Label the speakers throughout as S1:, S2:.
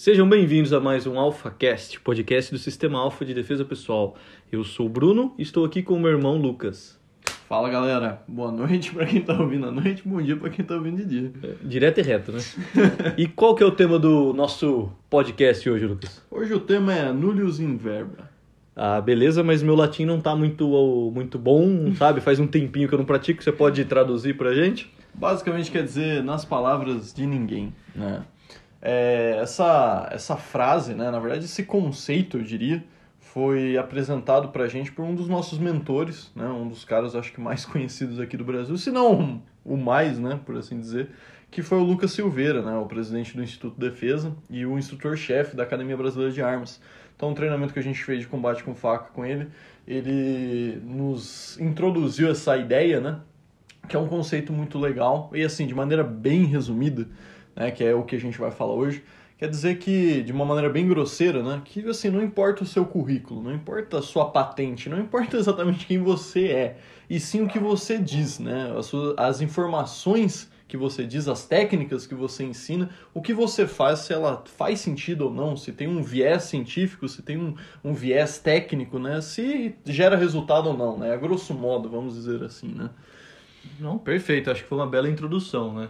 S1: Sejam bem-vindos a mais um AlphaCast, podcast do Sistema Alpha de Defesa Pessoal. Eu sou o Bruno e estou aqui com o meu irmão Lucas.
S2: Fala galera, boa noite para quem tá ouvindo à noite, bom dia para quem tá ouvindo de dia.
S1: É, direto e reto, né? e qual que é o tema do nosso podcast hoje, Lucas?
S2: Hoje o tema é Nullius in Verba.
S1: Ah, beleza, mas meu latim não tá muito, muito bom, sabe? Faz um tempinho que eu não pratico, você pode traduzir pra gente?
S2: Basicamente quer dizer nas palavras de ninguém, né? É, essa, essa frase, né, na verdade esse conceito, eu diria, foi apresentado para a gente por um dos nossos mentores, né, um dos caras acho que mais conhecidos aqui do Brasil, se não o mais, né, por assim dizer, que foi o Lucas Silveira, né, o presidente do Instituto Defesa e o instrutor-chefe da Academia Brasileira de Armas. Então, um treinamento que a gente fez de combate com faca com ele, ele nos introduziu essa ideia, né, que é um conceito muito legal e assim, de maneira bem resumida, né, que é o que a gente vai falar hoje, quer dizer que, de uma maneira bem grosseira, né, que assim, não importa o seu currículo, não importa a sua patente, não importa exatamente quem você é, e sim o que você diz, né, as, suas, as informações que você diz, as técnicas que você ensina, o que você faz, se ela faz sentido ou não, se tem um viés científico, se tem um, um viés técnico, né? Se gera resultado ou não, né? A grosso modo, vamos dizer assim, né?
S1: Não, perfeito. Acho que foi uma bela introdução, né?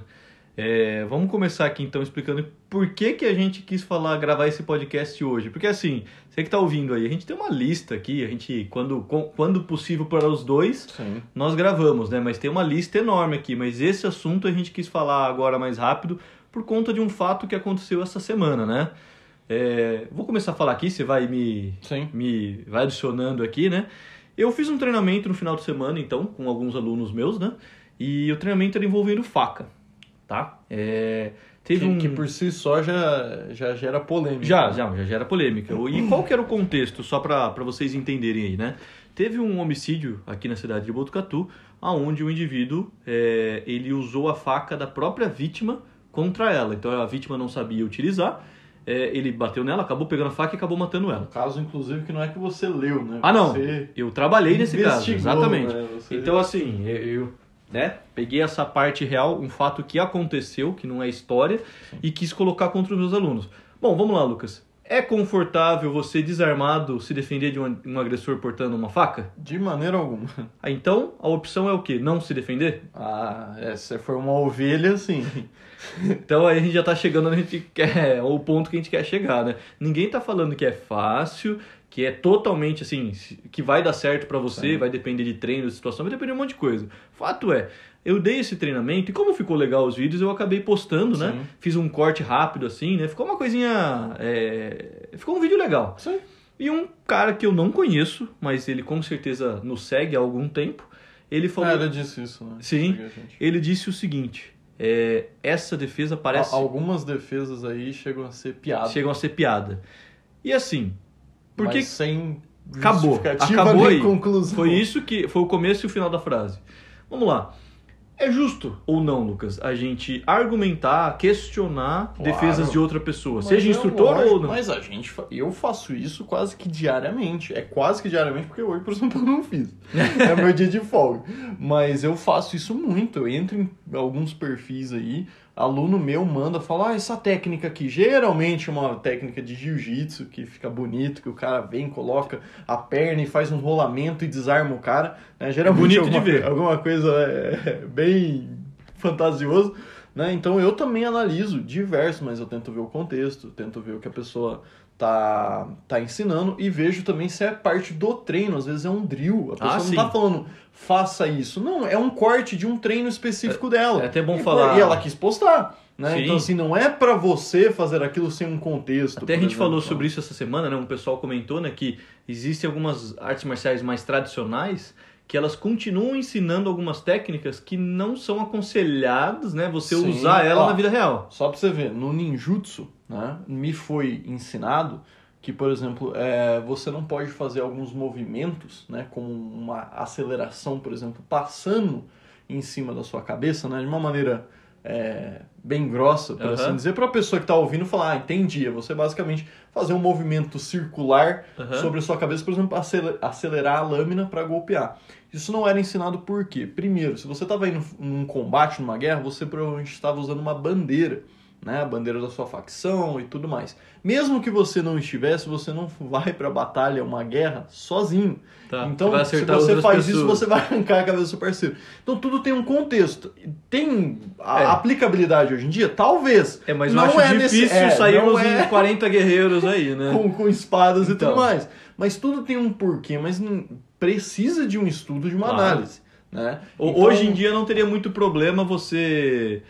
S1: É, vamos começar aqui então explicando por que, que a gente quis falar, gravar esse podcast hoje. Porque assim, você que está ouvindo aí, a gente tem uma lista aqui, a gente, quando, quando possível para os dois, Sim. nós gravamos, né? Mas tem uma lista enorme aqui. Mas esse assunto a gente quis falar agora mais rápido por conta de um fato que aconteceu essa semana, né? É, vou começar a falar aqui, você vai me, Sim. me vai adicionando aqui, né? Eu fiz um treinamento no final de semana, então, com alguns alunos meus, né? E o treinamento era envolvendo faca tá? É,
S2: teve que, um... que por si só já, já gera polêmica.
S1: Já, já, já gera polêmica. E qual que era o contexto, só para vocês entenderem aí, né? Teve um homicídio aqui na cidade de Botucatu, aonde o indivíduo é, ele usou a faca da própria vítima contra ela. Então a vítima não sabia utilizar, é, ele bateu nela, acabou pegando a faca e acabou matando ela.
S2: Caso, inclusive, que não é que você leu, né?
S1: Ah, não. Você eu trabalhei nesse caso, exatamente. Né? Você... Então, assim, eu, né? Peguei essa parte real, um fato que aconteceu, que não é história, Sim. e quis colocar contra os meus alunos. Bom, vamos lá, Lucas. É confortável você desarmado se defender de um, um agressor portando uma faca?
S2: De maneira alguma.
S1: Ah, então, a opção é o quê? Não se defender?
S2: Ah, essa foi uma ovelha, sim.
S1: então aí a gente já tá chegando onde a gente quer, o ponto que a gente quer chegar, né? Ninguém tá falando que é fácil, que é totalmente assim, que vai dar certo para você, vai depender de treino, de situação, vai depender de um monte de coisa. Fato é, eu dei esse treinamento e como ficou legal os vídeos, eu acabei postando, né? Sim. né? Fiz um corte rápido assim, né? Ficou uma coisinha. É... Ficou um vídeo legal.
S2: Sim.
S1: E um cara que eu não conheço, mas ele com certeza nos segue há algum tempo, ele falou.
S2: Ah, ele disse isso, né?
S1: Sim. Ele disse o seguinte. É, essa defesa parece.
S2: Algumas defesas aí chegam a ser piada.
S1: Chegam a ser piada. E assim, porque
S2: Mas sem
S1: acabou, acabou aí. Conclusão. Foi isso que foi o começo e o final da frase. Vamos lá. É justo ou não, Lucas, a gente argumentar, questionar claro. defesas de outra pessoa, mas seja instrutor lógico, ou não?
S2: Mas a gente, eu faço isso quase que diariamente. É quase que diariamente porque hoje, por exemplo, eu não fiz. é meu dia de folga. Mas eu faço isso muito. Eu entro em alguns perfis aí, aluno meu manda, fala, ah, essa técnica aqui, geralmente é uma técnica de jiu-jitsu, que fica bonito, que o cara vem, coloca a perna e faz um rolamento e desarma o cara, né? Geralmente
S1: é bonito alguma, de ver.
S2: alguma coisa é, bem fantasioso, né? Então eu também analiso diversos, mas eu tento ver o contexto, tento ver o que a pessoa tá, tá ensinando e vejo também se é parte do treino. Às vezes é um drill. A pessoa ah, não sim. tá falando faça isso. Não, é um corte de um treino específico
S1: é,
S2: dela.
S1: É até bom e, falar.
S2: E ela quis postar. Né? Então, assim, não é para você fazer aquilo sem um contexto.
S1: Até a gente exemplo. falou sobre isso essa semana, né? Um pessoal comentou né, que existem algumas artes marciais mais tradicionais que elas continuam ensinando algumas técnicas que não são aconselhadas, né? Você Sim. usar ela Ó, na vida real.
S2: Só pra você ver, no ninjutsu, né? Me foi ensinado que, por exemplo, é, você não pode fazer alguns movimentos, né, como uma aceleração, por exemplo, passando em cima da sua cabeça, né, de uma maneira é, bem grossa, por uhum. assim dizer, para a pessoa que está ouvindo falar, ah, entendi, é você basicamente fazer um movimento circular uhum. sobre a sua cabeça, por exemplo, acelerar a lâmina para golpear. Isso não era ensinado por quê? Primeiro, se você estava indo num combate, numa guerra, você provavelmente estava usando uma bandeira, né? A bandeira da sua facção e tudo mais. Mesmo que você não estivesse, você não vai pra batalha, uma guerra, sozinho.
S1: Tá,
S2: Então, se você faz isso,
S1: pessoas.
S2: você vai arrancar a cabeça do seu parceiro. Então, tudo tem um contexto. Tem a
S1: É.
S2: aplicabilidade hoje em dia? Talvez.
S1: É, mas eu
S2: não
S1: acho
S2: é nesse-
S1: difícil
S2: é,
S1: sairmos
S2: não é-
S1: em 40 guerreiros aí, né?
S2: com, com espadas
S1: Então.
S2: e tudo mais. Mas tudo tem um porquê, mas precisa de um estudo, de uma
S1: Claro.
S2: análise. Né? Então,
S1: Hoje em dia não teria muito problema você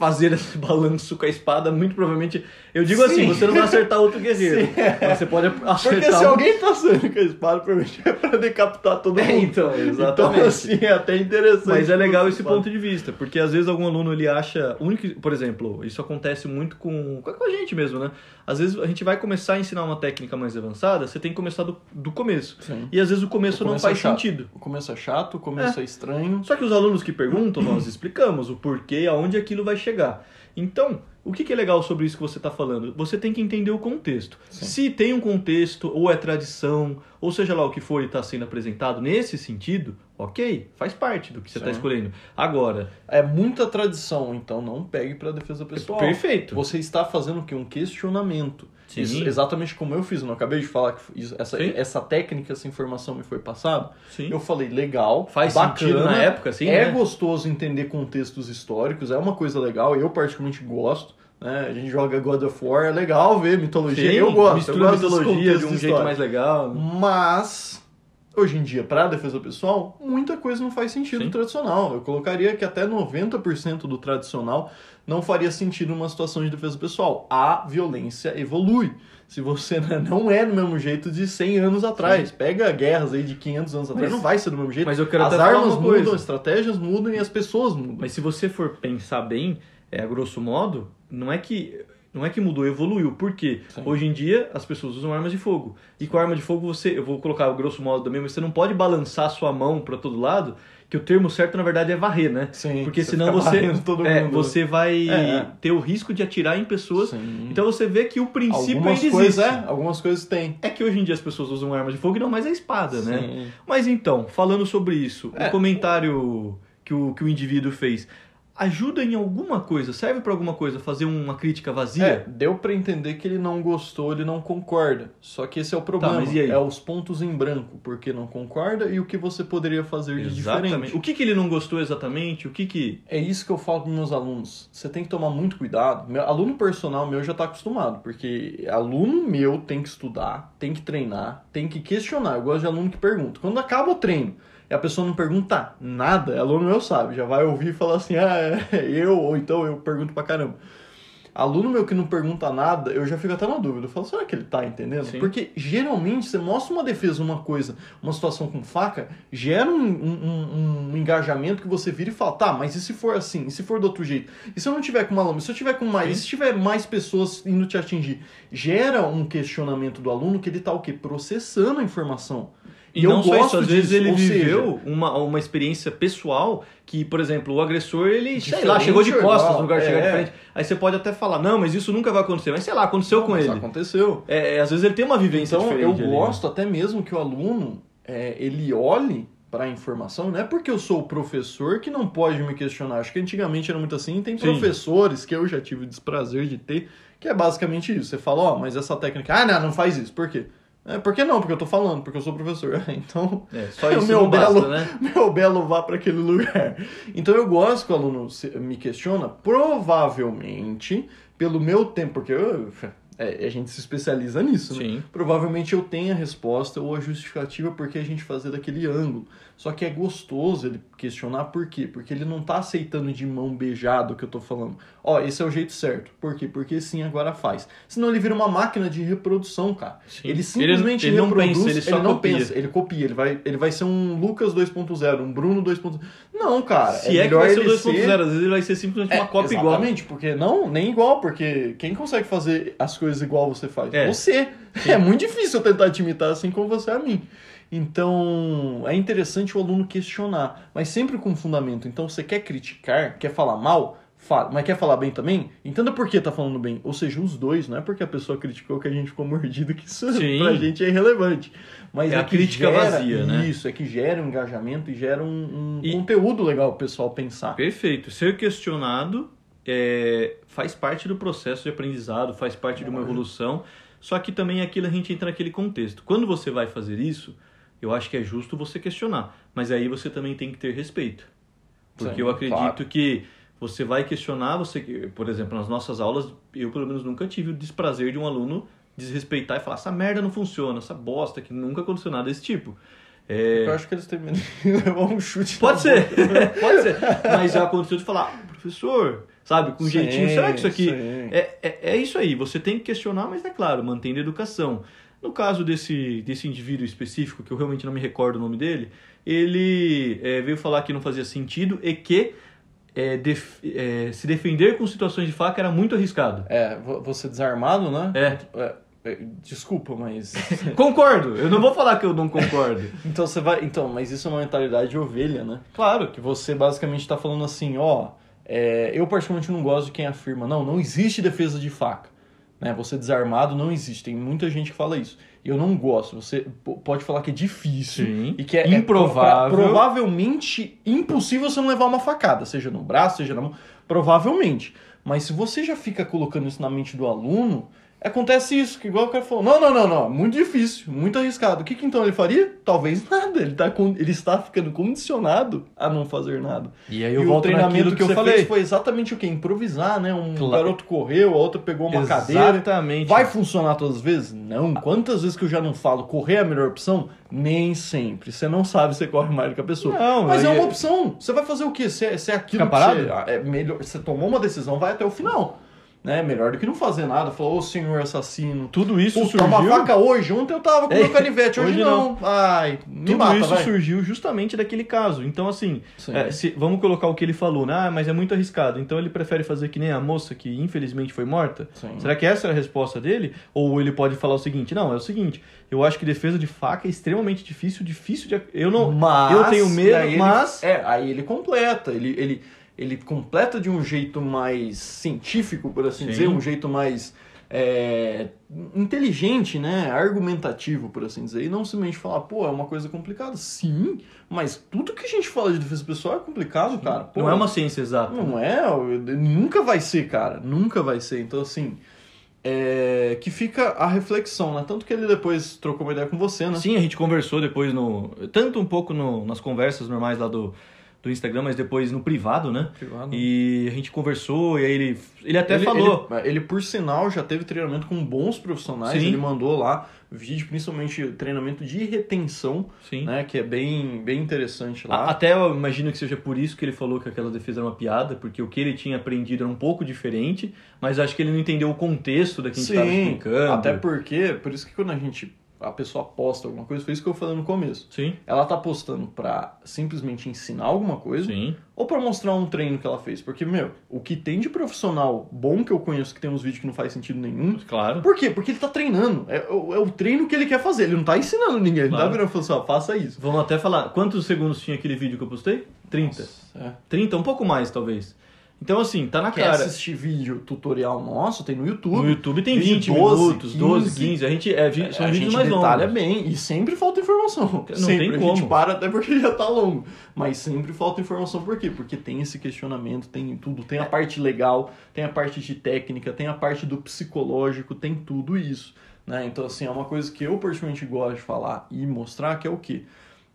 S1: fazer esse balanço com a espada, muito provavelmente. Eu digo
S2: Sim.
S1: assim, você não vai acertar outro guerreiro.
S2: É.
S1: Você pode acertar.
S2: Porque se
S1: um-
S2: alguém tá saindo com a espada, provavelmente é pra decapitar todo mundo.
S1: É, então, exatamente.
S2: Então, assim, é até interessante.
S1: Mas é legal esse
S2: Espada.
S1: ponto de vista, porque às vezes algum aluno ele acha, único, por exemplo, isso acontece muito com, com a gente mesmo, né? Às vezes a gente vai começar a ensinar uma técnica mais avançada, você tem que começar do, do começo.
S2: Sim.
S1: E às vezes o começo,
S2: O
S1: não
S2: começo é
S1: faz
S2: chato.
S1: sentido.
S2: O começo é chato, o começo é, estranho.
S1: Só que os alunos que perguntam, nós explicamos o porquê, aonde aquilo vai chegar. Então, o que que é legal sobre isso que você está falando? Você tem que entender o contexto.
S2: Sim.
S1: Se tem um contexto, ou é tradição, ou seja lá o que for e está sendo apresentado nesse sentido, ok, faz parte do que você está
S2: Sim.
S1: escolhendo. Agora,
S2: É muita tradição, então não pegue pra defesa pessoal.
S1: perfeito.
S2: Você está fazendo o quê? Um questionamento.
S1: Sim.
S2: Isso, exatamente como eu fiz, eu não acabei de falar que isso- essa,
S1: Sim.
S2: essa técnica, essa informação me foi passada.
S1: Sim.
S2: Eu falei, legal,
S1: Faz
S2: bacana,
S1: sentido na época, assim,
S2: é
S1: né?
S2: gostoso entender contextos históricos, é uma coisa legal, eu particularmente gosto. Né? A gente joga God of War, é legal ver mitologia,
S1: Sim,
S2: eu gosto.
S1: mistura
S2: eu gosto
S1: mitologia de um jeito mais legal.
S2: Mas, hoje em dia, para defesa pessoal, muita coisa não faz sentido
S1: Sim.
S2: tradicional. Eu colocaria que até 90% do tradicional não faria sentido numa situação de defesa pessoal. A violência evolui. Se você não é do mesmo jeito de 100 anos atrás, pega guerras aí de 500 anos atrás,
S1: Mas-
S2: não vai ser do mesmo jeito.
S1: mas eu quero
S2: as armas
S1: coisa.
S2: mudam, as estratégias mudam e as pessoas mudam.
S1: Mas se você for pensar bem, é, a grosso modo, não é que não é que mudou, evoluiu. Por quê?
S2: Sim.
S1: Hoje em dia as pessoas usam armas de fogo. E com a arma de fogo você, eu vou colocar o grosso modo também, mas você não pode balançar a sua mão para todo lado, que o termo certo na verdade é varrer, né?
S2: Sim,
S1: Porque
S2: você
S1: senão você é, você vai
S2: É, é.
S1: ter o risco de atirar em pessoas.
S2: Sim.
S1: Então você vê que o princípio
S2: algumas
S1: ainda
S2: coisas
S1: existe.
S2: é, algumas coisas tem.
S1: É que hoje em dia as pessoas usam arma de fogo e não mais a espada, né? Mas então, falando sobre isso,
S2: É.
S1: o comentário que o, que o indivíduo fez ajuda em alguma coisa? Serve pra alguma coisa fazer uma crítica
S2: É,
S1: vazia?
S2: deu pra entender que ele não gostou, ele não concorda. Só que esse é o problema.
S1: Tá, e aí?
S2: É os pontos em branco, porque não concorda e o que você poderia fazer de
S1: Exatamente.
S2: diferente.
S1: O que, que ele não gostou exatamente? O que que.
S2: É isso que eu falo para meus alunos. Você tem que tomar muito cuidado. Meu aluno personal meu já está acostumado, porque aluno meu tem que estudar, tem que treinar, tem que questionar. Eu gosto de aluno que pergunta. Quando acaba o treino e a pessoa não pergunta nada, aluno meu sabe, já vai ouvir e falar assim: "Ah, é eu ou então eu pergunto pra caramba". Aluno meu que não pergunta nada, eu já fico até na dúvida. Eu falo, será que ele tá entendendo?
S1: Sim.
S2: Porque geralmente você mostra uma defesa, uma coisa, uma situação com faca, gera um, um- um- engajamento que você vira e fala, tá, mas e se for assim? E se for do outro jeito? E se eu não tiver com uma? E se eu tiver com mais?
S1: Sim.
S2: E se tiver mais pessoas indo te atingir? Gera um questionamento do aluno que ele tá o quê? Processando a informação.
S1: E,
S2: eu
S1: não só
S2: gosto
S1: isso, às vezes ele
S2: ou seja,
S1: viveu uma, uma experiência pessoal que, por exemplo, o agressor, ele, sei lá,
S2: Diferente
S1: chegou de costas
S2: igual,
S1: no lugar de chegar de
S2: é.
S1: frente. Aí você pode até falar, não, mas isso nunca vai acontecer. Mas sei lá, aconteceu
S2: Não,
S1: com ele.
S2: Aconteceu.
S1: É, é, às vezes ele tem uma vivência
S2: Então, eu
S1: diferente. ali, né?
S2: gosto até mesmo que o aluno é, ele olhe para a informação, não é porque eu sou o professor que não pode me questionar. Acho que antigamente era muito assim. Tem
S1: Sim.
S2: professores que eu já tive o desprazer de ter, que é basicamente isso. Você fala, ó, mas essa técnica. Ah, não, não faz isso. Por quê? É, por que não? Porque eu tô falando, porque eu sou professor. Então,
S1: É, só isso
S2: meu
S1: basta,
S2: belo,
S1: né?
S2: meu belo vá para aquele lugar. Então eu gosto que o aluno me questiona, provavelmente, pelo meu tempo, porque eu- é, a gente se especializa nisso, né?
S1: Sim.
S2: Provavelmente eu tenha a resposta ou a justificativa porque a gente fazer daquele ângulo. Só que é gostoso ele questionar por quê? Porque ele não tá aceitando de mão beijada o que eu tô falando. Ó, esse é o jeito certo. Por quê? Porque sim, agora faz. Senão ele vira uma máquina de reprodução, cara.
S1: Sim.
S2: Ele simplesmente
S1: ele não
S2: reproduz,
S1: pensa, ele só
S2: não
S1: copia.
S2: pensa, ele copia, ele vai, ele vai ser um Lucas 2.0, um Bruno 2.0. Não, cara,
S1: Se é, que
S2: melhor
S1: vai ser o
S2: ele
S1: 2.0, às vezes ele vai ser simplesmente uma
S2: é,
S1: cópia igual.
S2: Exatamente, porque não, nem igual, porque quem consegue fazer as coisas igual você faz?
S1: É.
S2: Você. É muito difícil eu tentar te imitar assim como você é a mim. Então, é interessante o aluno questionar, mas sempre com fundamento. Então, você quer criticar, quer falar mal, fala, mas quer falar bem também? Entenda por que tá falando bem. Ou seja, os dois, não é porque a pessoa criticou que a gente ficou mordido, que isso
S1: Sim.
S2: pra gente é irrelevante. Mas
S1: É a
S2: que
S1: crítica
S2: gera-
S1: vazia, né?
S2: Isso, é que gera um engajamento e gera um, um
S1: E-
S2: conteúdo legal pro pessoal pensar.
S1: Perfeito. Ser questionado é, faz parte do processo de aprendizado, faz parte de uma evolução, só que também aquilo a gente entra naquele contexto. Quando você vai fazer isso, eu acho que é justo você questionar, mas aí você também tem que ter respeito. Porque
S2: Sim,
S1: eu acredito
S2: claro.
S1: que você vai questionar, você, por exemplo, nas nossas aulas, eu pelo menos nunca tive o desprazer de um aluno desrespeitar e falar essa merda não funciona, essa bosta, que nunca aconteceu nada desse tipo. É,
S2: Eu acho que eles terminam de levar um chute.
S1: Pode ser, pode ser. Mas já aconteceu de falar, professor, sabe, com um
S2: Sim,
S1: jeitinho, será que isso aqui. É, é, é isso aí, você tem que questionar, mas é claro, mantendo a educação. No caso desse, desse indivíduo específico, que eu realmente não me recordo o nome dele, ele é, veio falar que não fazia sentido e que é, def- é, se defender com situações de faca era muito arriscado.
S2: É, vo- você desarmado, né?
S1: É.
S2: É, é, Desculpa, mas.
S1: Concordo, eu não vou falar que eu não concordo.
S2: então você vai. Então, mas isso é uma mentalidade de ovelha, né?
S1: Claro,
S2: Que você basicamente está falando assim, ó. É, eu particularmente não gosto de quem afirma, não, não existe defesa de faca. Né? Você desarmado não existe. Tem muita gente que fala isso. Eu não gosto. Você pode falar que é difícil
S1: Sim.
S2: e que é
S1: Improvável.
S2: é pro- provavelmente impossível você não levar uma facada, seja no braço, seja na mão. Provavelmente. Mas se você já fica colocando isso na mente do aluno, acontece isso, que igual o cara falou, não, não, não, não, muito difícil, muito arriscado. O que, que então ele faria? Talvez nada. Ele, tá, con- ele está ficando condicionado a não fazer nada.
S1: E aí
S2: E
S1: eu
S2: o
S1: volto
S2: treinamento
S1: naquilo
S2: que,
S1: que eu
S2: você
S1: falei.
S2: foi exatamente o quê? Improvisar, né? Um
S1: Claro.
S2: garoto correu, a outra pegou uma cadeira.
S1: Exatamente.
S2: Vai funcionar todas as vezes? Não. Quantas vezes que eu já não falo correr é a melhor opção? Nem sempre. Você não sabe se corre mais do que a pessoa.
S1: Não,
S2: Mas é
S1: aí-
S2: uma opção. Você vai fazer o quê? Se é, se é aquilo
S1: Ficar
S2: que
S1: parado?
S2: você... É melhor, você tomou uma decisão, vai até o final. Né? Melhor do que não fazer nada. Falou, ô senhor assassino.
S1: Tudo isso
S2: Puta,
S1: surgiu...
S2: uma faca hoje. Ontem eu tava com
S1: É,
S2: meu canivete, hoje,
S1: hoje
S2: não. Ai, me
S1: Tudo
S2: mata,
S1: isso
S2: vai.
S1: surgiu justamente daquele caso. Então, assim,
S2: Sim.
S1: é, se- vamos colocar o que ele falou, né? Ah, mas é muito arriscado. Então ele prefere fazer que nem a moça que infelizmente foi morta?
S2: Sim.
S1: Será que essa é a resposta dele? Ou ele pode falar o seguinte: não, é o seguinte, eu acho que defesa de faca é extremamente difícil, difícil de. Eu não.
S2: Mas,
S1: eu tenho medo,
S2: daí ele-
S1: mas.
S2: é, aí ele completa, ele, ele, ele completa de um jeito mais científico, por assim
S1: Sim.
S2: dizer, um jeito mais é, inteligente, né? Argumentativo, por assim dizer, e não simplesmente falar, pô, é uma coisa complicada. Sim, mas tudo que a gente fala de defesa pessoal é complicado, cara. Pô,
S1: não é uma ciência exata.
S2: Não é, nunca vai ser, cara, nunca vai ser. Então, assim, é, que fica a reflexão, né? Tanto que ele depois trocou uma ideia com você, né?
S1: Sim, a gente conversou depois no. Tanto um pouco no- nas conversas normais lá do, do Instagram, mas depois no privado, né?
S2: Privado.
S1: E a gente conversou e aí ele. Ele até
S2: ele,
S1: falou.
S2: Ele, ele, por sinal, já teve treinamento com bons profissionais.
S1: Sim.
S2: Ele mandou lá vídeo, principalmente treinamento de retenção,
S1: Sim.
S2: né? Que é bem, bem interessante lá.
S1: Até eu imagino que seja por isso que ele falou que aquela defesa era uma piada, porque o que ele tinha aprendido era um pouco diferente, mas acho que ele não entendeu o contexto da que a gente estava explicando.
S2: até porque, por isso que quando a gente, a pessoa posta alguma coisa, foi isso que eu falei no começo.
S1: Sim,
S2: Ela tá postando pra simplesmente ensinar alguma coisa
S1: sim.
S2: ou pra mostrar um treino que ela fez. Porque, meu, o que tem de profissional bom que eu conheço que tem uns vídeos que não faz sentido nenhum,
S1: Claro.
S2: Por quê? Porque ele tá treinando. É, o- é o treino que ele quer fazer. Ele não tá ensinando ninguém. Ele não tá virando e falando assim, ó, faça isso.
S1: Vamos até falar. Quantos segundos tinha aquele vídeo que eu postei? 30.
S2: É.
S1: 30, um pouco mais, talvez. Então, assim, tá na
S2: Quer
S1: cara.
S2: assistir vídeo tutorial nosso? Tem no YouTube.
S1: No YouTube tem
S2: Vídeo
S1: 20
S2: 12,
S1: minutos, 12,
S2: 15.
S1: 15. A gente, é, vi- são
S2: a
S1: vídeos
S2: gente
S1: mais
S2: detalha
S1: longos.
S2: bem e sempre falta informação.
S1: Não
S2: sempre.
S1: tem
S2: A gente
S1: como.
S2: para até porque já tá longo. Mas sempre falta informação. Por quê? Porque tem esse questionamento, tem tudo. Tem a parte legal, tem a parte de técnica, tem a parte do psicológico, tem tudo isso. Né? Então, assim, é uma coisa que eu particularmente gosto de falar e mostrar que é o quê?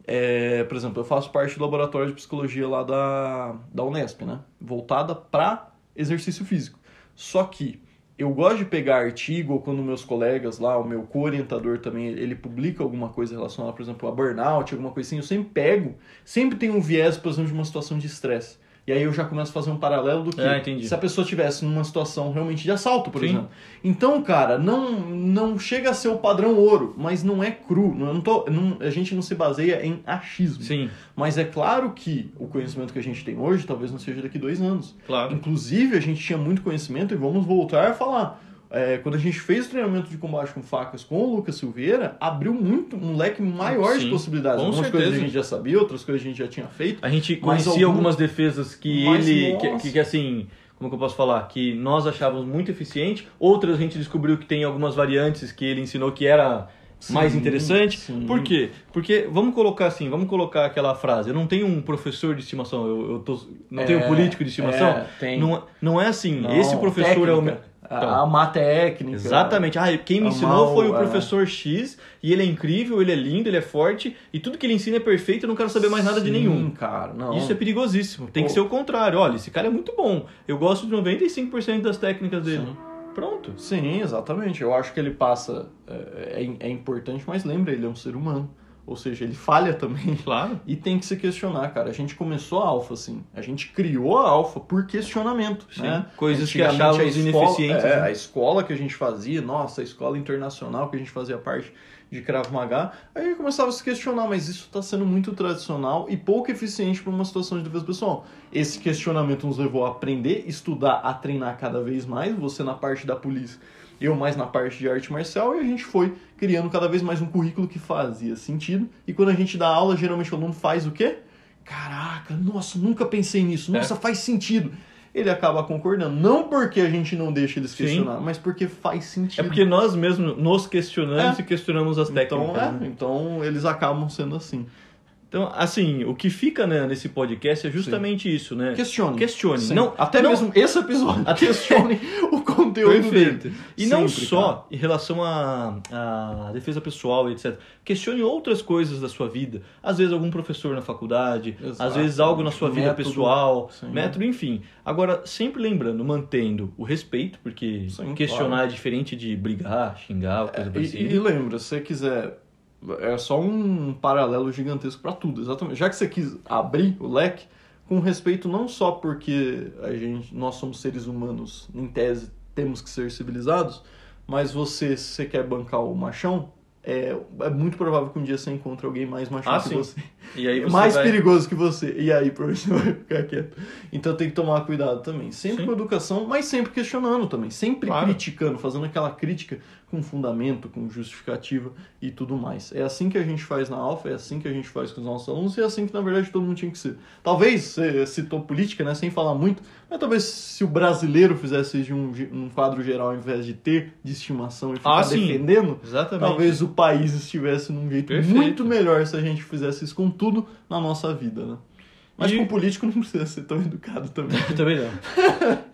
S2: É, por exemplo, eu faço parte do laboratório de psicologia lá da, da Unesp, né? Voltada para exercício físico. Só que eu gosto de pegar artigo, ou quando meus colegas lá, o meu co-orientador também, ele publica alguma coisa relacionada, por exemplo, a burnout, alguma assim, eu sempre pego, sempre tem um viés, por exemplo, de uma situação de estresse. E aí eu já começo a fazer um paralelo do que
S1: Ah,
S2: se a pessoa tivesse numa situação realmente de assalto, por
S1: Sim.
S2: exemplo. Então, cara, não, não chega a ser o padrão ouro, mas não é cru. Não tô, não- a gente não se baseia em achismo.
S1: Sim,
S2: Mas é claro que o conhecimento que a gente tem hoje talvez não seja daqui dois anos.
S1: claro.
S2: Inclusive, a gente tinha muito conhecimento e vamos voltar a falar. É, quando a gente fez o treinamento de combate com facas com o Lucas Silveira, abriu muito um leque maior de
S1: Sim,
S2: possibilidades.
S1: com
S2: Algumas
S1: certeza.
S2: coisas a gente já sabia, outras coisas a gente já tinha feito.
S1: A gente conhecia
S2: algum-
S1: algumas defesas que
S2: Mas,
S1: ele. Que, que, que, assim. Como que eu posso falar? Que nós achávamos muito eficiente. Outras a gente descobriu que tem algumas variantes que ele ensinou que era mais
S2: Sim,
S1: interessante.
S2: sim.
S1: Por quê? Porque, vamos colocar assim, vamos colocar aquela frase, eu não tenho um professor de estimação, eu, eu tô, não
S2: É,
S1: tenho um político de estimação.
S2: é.
S1: Não, não é assim,
S2: Não,
S1: esse professor é o... Então,
S2: a má técnica.
S1: Exatamente. Ah, quem me ensinou foi o
S2: é.
S1: professor X e ele é incrível, ele é lindo, ele é forte e tudo que ele ensina é perfeito, eu não quero saber mais nada de
S2: Sim,
S1: nenhum.
S2: cara. Não.
S1: Isso é perigosíssimo. Tem que
S2: Pô.
S1: ser o contrário. Olha, esse cara é muito bom. Eu gosto de 95% das técnicas dele.
S2: Sim.
S1: Pronto.
S2: Sim, exatamente. Eu acho que ele passa. É, é, é importante, mas lembra, ele é um ser humano. Ou seja, ele falha também.
S1: Claro.
S2: E tem que se questionar, cara. A gente começou a alfa, assim. A gente criou a alfa por questionamento,
S1: Sim.
S2: né?
S1: Coisas que
S2: Antigamente,
S1: achávamos
S2: a escola-
S1: ineficientes,
S2: É,
S1: né?
S2: a escola que a gente fazia, nossa, a escola internacional que a gente fazia parte de Krav Maga, aí começava a se questionar, mas isso está sendo muito tradicional e pouco eficiente para uma situação de defesa pessoal. Esse questionamento nos levou a aprender, estudar, a treinar cada vez mais, você na parte da polícia, eu mais na parte de arte marcial, e a gente foi criando cada vez mais um currículo que fazia sentido. E quando a gente dá aula, geralmente o aluno faz o quê? Caraca, nossa, nunca pensei nisso.
S1: É.
S2: Nossa, faz sentido. Ele acaba concordando. Não porque a gente não deixa eles
S1: Sim.
S2: questionar, mas porque faz sentido.
S1: É porque nós mesmos nos questionamos
S2: É.
S1: e questionamos as técnicas.
S2: então, é,
S1: né?
S2: então eles acabam sendo assim.
S1: Então, assim, o que fica né, nesse podcast é justamente isso, né?
S2: Questione.
S1: Questione.
S2: Sim.
S1: Não,
S2: Até
S1: não-
S2: mesmo esse episódio.
S1: Até-
S2: Questione o conteúdo
S1: Perfeito.
S2: dele.
S1: E não
S2: Sempre,
S1: só
S2: cara.
S1: em relação à defesa pessoal e etc. Questione outras coisas da sua vida. Às vezes algum professor na faculdade,
S2: Exato.
S1: às vezes algo na sua vida
S2: Método.
S1: pessoal,
S2: Sim.
S1: método, enfim. Agora, sempre lembrando, mantendo o respeito, porque
S2: Sim,
S1: questionar
S2: claro.
S1: é diferente de brigar, xingar, coisa
S2: E,
S1: parecida.
S2: e lembra, se você quiser. É só um paralelo gigantesco para tudo, exatamente. Já que você quis abrir o leque, com respeito não só porque a gente, nós somos seres humanos, em tese, temos que ser civilizados, mas você, se você quer bancar o machão, é, é muito provável que um dia você encontre alguém mais machão
S1: Ah,
S2: que
S1: sim.
S2: você.
S1: E aí você
S2: mais
S1: vai...
S2: perigoso que você. E aí, você vai ficar quieto. Então tem que tomar cuidado também. Sempre
S1: Sim.
S2: com educação, mas sempre questionando também. Sempre
S1: Claro.
S2: criticando, fazendo aquela crítica com fundamento, com justificativa e tudo mais. É assim que a gente faz na Alfa, é assim que a gente faz com os nossos alunos e é assim que, na verdade, todo mundo tinha que ser. Talvez, você citou política, né, sem falar muito, mas talvez se o brasileiro fizesse de um, um quadro geral, ao invés de ter de estimação e ficar
S1: Ah,
S2: defendendo,
S1: Exatamente.
S2: Talvez o país estivesse num jeito
S1: Perfeito.
S2: muito melhor se a gente fizesse isso com tudo na nossa vida, né? Mas
S1: E-
S2: com político não precisa ser tão educado também.
S1: Também não.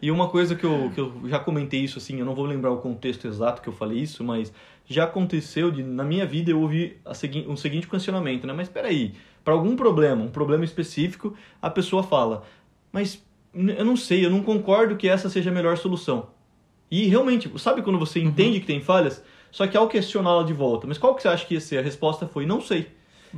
S1: e uma coisa que eu, que eu já comentei isso, assim, eu não vou lembrar o contexto exato que eu falei isso, mas já aconteceu de, na minha vida, eu ouvi a segui um seguinte questionamento, né? Mas peraí, para algum problema, um problema específico, a pessoa fala, mas eu não sei, eu não concordo que essa seja a melhor solução. E realmente, sabe quando você entende que tem falhas? Só que ao questioná-la de volta, mas qual que você acha que ia ser? A resposta foi, não sei.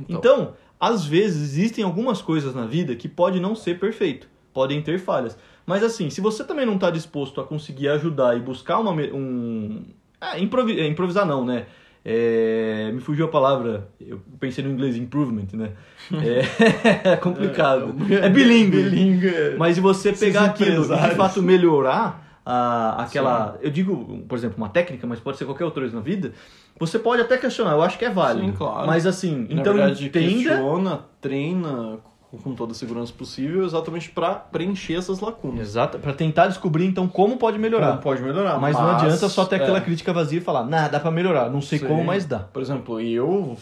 S1: Então, às vezes existem algumas coisas na vida que pode não ser perfeito, podem ter falhas. Mas assim, se você também não está disposto a conseguir ajudar e buscar uma um ah, improvi- é, improvisar não, né? É, me fugiu a palavra, eu pensei no inglês improvement, né? É, é complicado. É, bilíngue.
S2: é.
S1: Mas se você pegar aquilo e de fato melhorar a, aquela. Eu digo, por exemplo, uma técnica, mas pode ser qualquer outra coisa na vida. Você pode até questionar, eu acho que é válido.
S2: Sim, claro.
S1: Mas assim,
S2: Na
S1: então
S2: verdade,
S1: entenda.
S2: questiona, treina com toda a segurança possível exatamente para preencher essas lacunas.
S1: Exato, pra tentar descobrir então como pode melhorar.
S2: Como pode melhorar.
S1: mas, não adianta só ter
S2: é,
S1: aquela crítica vazia e falar, nah, dá pra melhorar, não sei
S2: Sim.
S1: como, mas dá.
S2: Por exemplo, eu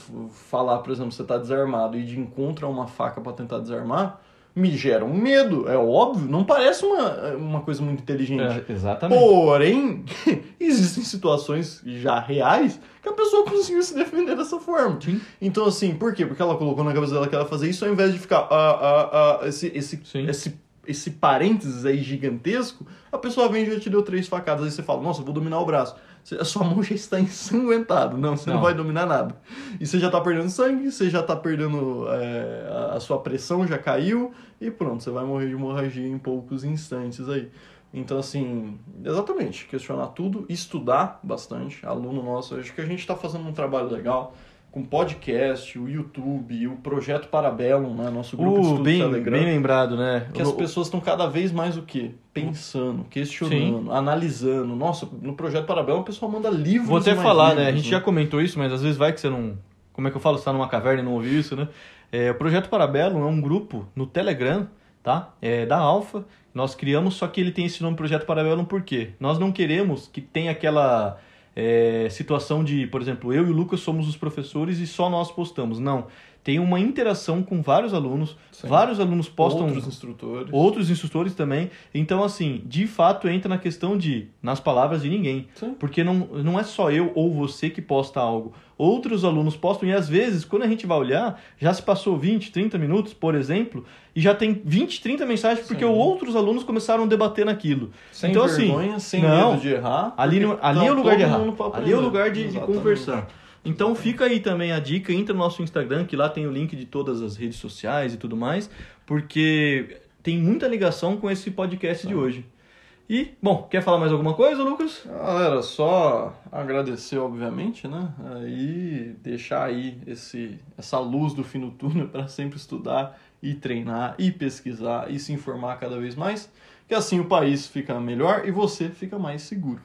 S2: falar, por exemplo, você tá desarmado e de encontro a uma faca para tentar desarmar, me gera um medo, é óbvio, não parece uma, uma coisa muito inteligente.
S1: É, exatamente.
S2: Porém, existem situações já reais que a pessoa conseguiu se defender dessa forma.
S1: Sim.
S2: Então, assim, por quê? Porque ela colocou na cabeça dela que ela ia fazer isso, ao invés de ficar ah, ah, ah, esse, esse,
S1: Sim.
S2: esse, esse parênteses aí gigantesco, a pessoa vem e já te deu três facadas, aí você fala, nossa, eu vou dominar o braço. A sua mão já está ensanguentada. Não, você não,
S1: Não.
S2: vai dominar nada. E você já está perdendo sangue, você já está perdendo. é, a- a sua pressão já caiu, e pronto, você vai morrer de hemorragia em poucos instantes aí. Então, assim, exatamente, questionar tudo, estudar bastante. Aluno nosso, acho que a gente está fazendo um trabalho legal com podcast, o YouTube, o Projeto Parabellum, né? Nosso grupo de
S1: Uh,
S2: estudo do
S1: bem,
S2: Telegram.
S1: bem lembrado, né?
S2: Que as pessoas estão cada vez mais o quê? Pensando, questionando, analisando. Nossa, no Projeto Parabellum o pessoal manda livros
S1: Vou até falar, né? A
S2: livros,
S1: gente já comentou isso, mas às vezes vai que você não. Como é que eu falo? Você tá numa caverna e não ouviu isso, né? É, o Projeto Parabelo é um grupo no Telegram, tá? É da Alfa. Nós criamos, só que ele tem esse nome Projeto Parabelo por quê? Nós não queremos que tenha aquela. É, situação de, por exemplo, eu e o Lucas somos os professores e só nós postamos. Não. Tem uma interação com vários alunos,
S2: Sim.
S1: vários alunos postam
S2: Outros instrutores.
S1: outros instrutores também. Então, assim, de fato entra na questão de, nas palavras de ninguém.
S2: Sim.
S1: Porque não, não é só eu ou você que posta algo. Outros alunos postam e às vezes, quando a gente vai olhar, já se passou 20, 30 minutos, por exemplo, e já tem 20, 30 mensagens porque
S2: Sim.
S1: outros alunos começaram a debater naquilo.
S2: Sem
S1: então, assim,
S2: vergonha, sem
S1: não,
S2: medo de errar.
S1: Ali, no-
S2: porque
S1: ali é o
S2: tá
S1: lugar de errar. Ali é o lugar de, de conversar. Então fica aí também a dica, entra no nosso Instagram, que lá tem o link de todas as redes sociais e tudo mais, porque tem muita ligação com esse podcast de hoje. E, bom, quer falar mais alguma coisa, Lucas?
S2: Galera, só agradecer, obviamente, né? E deixar aí esse, essa luz do fim do túnel para sempre estudar e treinar e pesquisar e se informar cada vez mais, que assim o país fica melhor e você fica mais seguro.